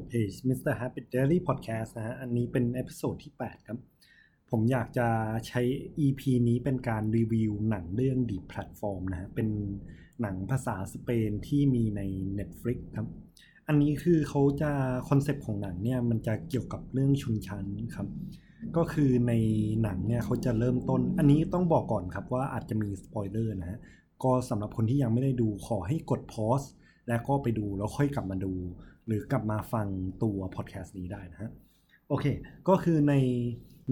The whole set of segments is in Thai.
กับเพจ Mr.Habit Diary Podcast นะฮะ อันนี้เป็น episode ที่ 8 ครับ ผมอยากจะใช้ EP นี้เป็นการรีวิวหนังเรื่อง The Platform นะฮะ เป็นหนังภาษาสเปนที่มีใน Netflix ครับ อันนี้คือเขาจะ concept ของหนังเนี่ยมันจะเกี่ยวกับเรื่องชนชั้นครับ ก็คือในหนังเนี่ยเขาจะเริ่มต้น อันนี้ต้องบอกก่อนครับว่าอาจจะมีสปอยเลอร์นะฮะ ก็สำหรับคนที่ยังไม่ได้ดูขอให้กด pauseแล้วก็ไปดูแล้วค่อยกลับมาดู หรือกลับมาฟังตัวพอดแคสต์นี้ได้นะฮะโอเค ก็คือใน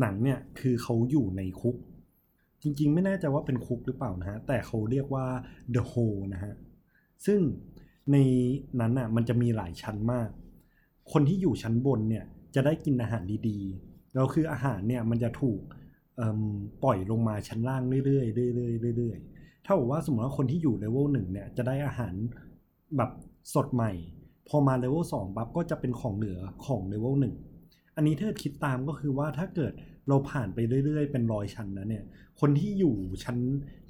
หนังเนี่ยคือเขาอยู่ในคุก จริงๆ ไม่แน่ใจว่าเป็นคุกหรือเปล่านะฮะ แต่เขาเรียกว่า The Hole นะฮะ ซึ่งในนั้นอะมันจะมีหลายชั้นมาก คนที่อยู่ชั้นบนเนี่ยจะได้กินอาหารดีๆ แล้วคืออาหารเนี่ยมันจะถูกปล่อยลงมาชั้นล่างเรื่อยๆเรื่อยๆเรื่อยๆถ้าบอกว่าสมมติว่าคนที่อยู่เลเวลหนึ่งเนี่ยจะได้อาหารแบบสดใหม่ พอมาเลเวลสองปั๊บก็จะเป็นของเหลือของเลเวลหนึ่งอันนี้ถ้าคิดตามก็คือว่าถ้าเกิดเราผ่านไปเรื่อยๆ เป็นร้อยชั้นนะเนี่ย คนที่อยู่ชั้น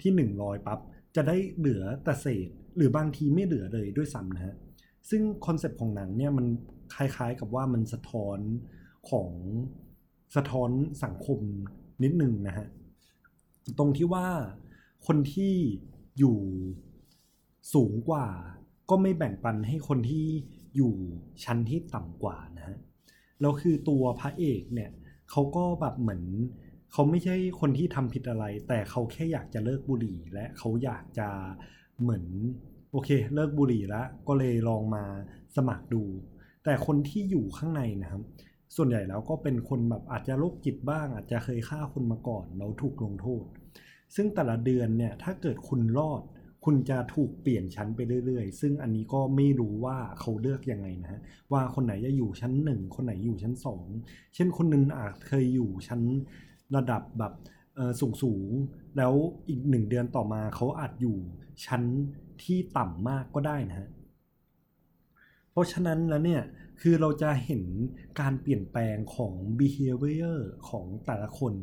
ที่หนึ่งร้อยปั๊บจะได้เหลือแต่เศษ หรือบางทีไม่เหลือเลยด้วยซ้ำนะฮะซึ่ง concept ของหนังเนี่ยมันคล้ายๆกับว่ามันสะท้อนของสะท้อนสังคมนิดนึงนะฮะตรงที่ว่าคนที่อยู่สูงกว่า ก็ไม่แบ่งปันให้คนที่อยู่ชั้นที่ต่ำกว่านะฮะแล้วคือตัวพระเอกเนี่ยเขาก็แบบเหมือนเขาไม่ใช่คนที่ทำผิดอะไร แต่เขาแค่อยากจะเลิกบุหรี่ และเขาอยากจะเหมือนโอเค เลิกบุหรี่แล้วก็เลยลองมาสมัครดู แต่คนที่อยู่ข้างในนะครับ ส่วนใหญ่แล้วก็เป็นคนแบบอาจจะโรคจิตบ้าง อาจจะเคยฆ่าคนมาก่อนแล้วถูกลงโทษ ซึ่งแต่ละเดือนเนี่ยถ้าเกิดคุณรอด คุณจะถูกเปลี่ยนชั้นไปเรื่อยๆ ซึ่งอันนี้ก็ไม่รู้ว่าเขาเลือกยังไงนะ ว่าคนไหนจะอยู่ชั้นหนึ่งคนไหนอยู่ชั้นสองเช่นคนนึงอาจเคยอยู่ชั้นระดับแบบสูงสูงแล้วอีกหนึ่งเดือนต่อมาเขาอาจอยู่ชั้นที่ต่ำมากก็ได้นะฮะเพราะฉะนั้นแล้วเนี่ยคือเราจะเห็นการเปลี่ยนแปลงของ behavior ของแต่ละคน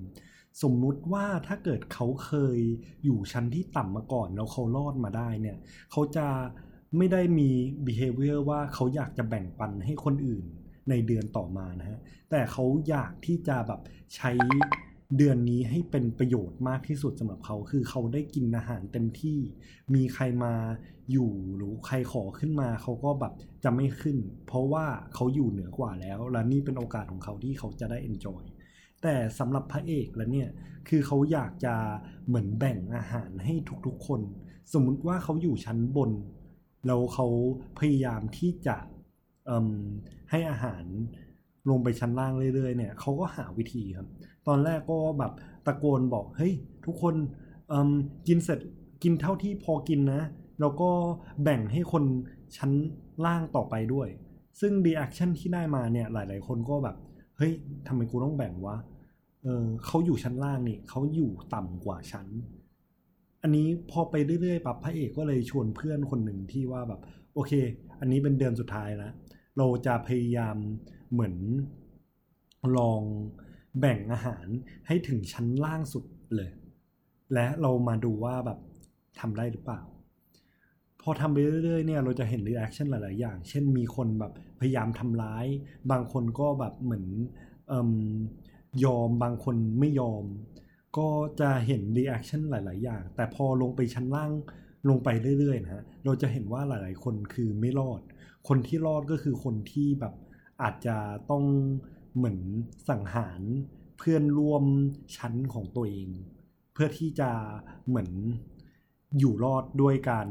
สมมุติว่าถ้าเกิดเขาเคยอยู่ชั้นที่ต่ำมาก่อนแล้วเขารอดมาได้เนี่ย เขาจะไม่ได้มี behavior ว่าเขาอยากจะแบ่งปันให้คนอื่นในเดือนต่อมานะฮะ แต่เขาอยากที่จะแบบใช้เดือนนี้ให้เป็นประโยชน์มากที่สุดสำหรับเขา คือเขาได้กินอาหารเต็มที่ มีใครมาอยู่หรือใครขอขึ้นมาเขาก็แบบจะไม่ขึ้น เพราะว่าเขาอยู่เหนือกว่าแล้ว และนี่เป็นโอกาสของเขาที่เขาจะได้ enjoy แต่สำหรับพระเอกแล้วเนี่ยคือเขาอยากจะเหมือนแบ่งอาหารให้ทุกๆคน สมมุติว่าเขาอยู่ชั้นบน แล้วเขาพยายามที่จะให้อาหารลงไปชั้นล่างเรื่อยๆเนี่ยเขาก็หาวิธีครับ ตอนแรกก็แบบตะโกนบอกเฮ้ยทุกคนกินเสร็จกินเท่าที่พอกินนะ แล้วก็แบ่งให้คนชั้นล่างต่อไปด้วย ซึ่ง reaction ที่ได้มาเนี่ยหลายๆคนก็แบบ เฮ้ยทำไมกูต้องแบ่งวะ เออเขาอยู่ชั้นล่างนี่เขาอยู่ต่ำกว่าชั้น อันนี้พอไปเรื่อยๆปั๊บพระเอกก็เลยชวนเพื่อนคนหนึ่งที่ว่าแบบ โอเค อันนี้เป็นเดือนสุดท้ายแล้วเราจะพยายามเหมือนลองแบ่งอาหารให้ถึงชั้นล่างสุดเลย และเรามาดูว่าแบบทำได้หรือเปล่า พอทำไปเรื่อยๆเนี่ยเราจะเห็น reaction หลายๆอย่าง เช่นมีคนแบบพยายามทำร้าย บางคนก็แบบเหมือน ยอมบางคนไม่ยอม ก็จะเห็น reaction หลาย ๆ อย่าง แต่พอลงไปชั้นล่างลงไปเรื่อย ๆ นะฮะ เราจะเห็นว่าหลาย ๆ คนคือไม่รอด คนที่รอดก็คือคนที่แบบอาจจะต้องเหมือนสังหารเพื่อนร่วมชั้นของตัวเอง เพื่อที่จะเหมือนอยู่รอดด้วยการ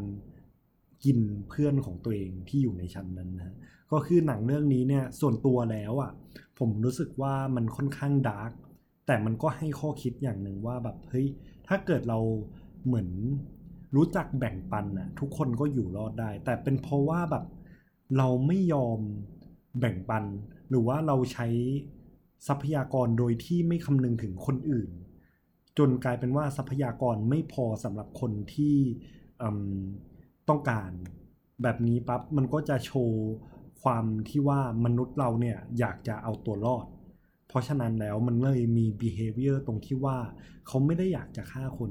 กินเพื่อนของตัวเองที่อยู่ในชั้นนั้นนะก็คือหนังเรื่องนี้เนี่ยส่วนตัวแล้วอะ่ะ ผมรู้สึกว่ามันค่อนข้างดาร์กแต่มันก็ให้ข้อคิดอย่างหนึ่งว่าแบบเฮ้ยถ้าเกิดเราเหมือนรู้จักแบ่งปันอะทุกคนก็อยู่รอดได้ แต่เป็นเพราะว่าแบบเราไม่ยอมแบ่งปัน หรือว่าเราใช้ทรัพยากรโดยที่ไม่คำนึงถึงคนอื่น จนกลายเป็นว่าทรัพยากรไม่พอสำหรับคนที่ ต้องการ แบบนี้ปั๊บมันก็จะโชว์ความที่ว่ามนุษย์เราเนี่ยอยากจะเอาตัวรอด เพราะฉะนั้นแล้วมันเลยมี behavior ตรงที่ว่าเขาไม่ได้อยากจะฆ่าคน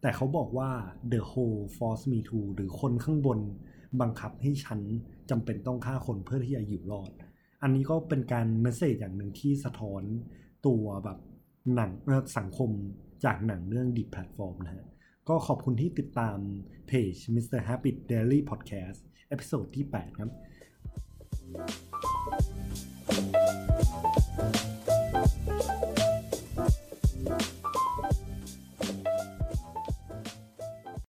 แต่เขาบอกว่า the whole force me to หรือคนข้างบนบังคับให้ฉันจำเป็นต้องฆ่าคนเพื่อที่จะอยู่รอด อันนี้ก็เป็นการเมสเซจอย่างหนึ่งที่สะท้อนตัวแบบหนังสังคมจากหนังเรื่อง Deep Platform นะฮะ ก็ขอบคุณที่ติดตามเพจ Mr. Happy Daily Podcast เอพิโซดที่ 8 ครับ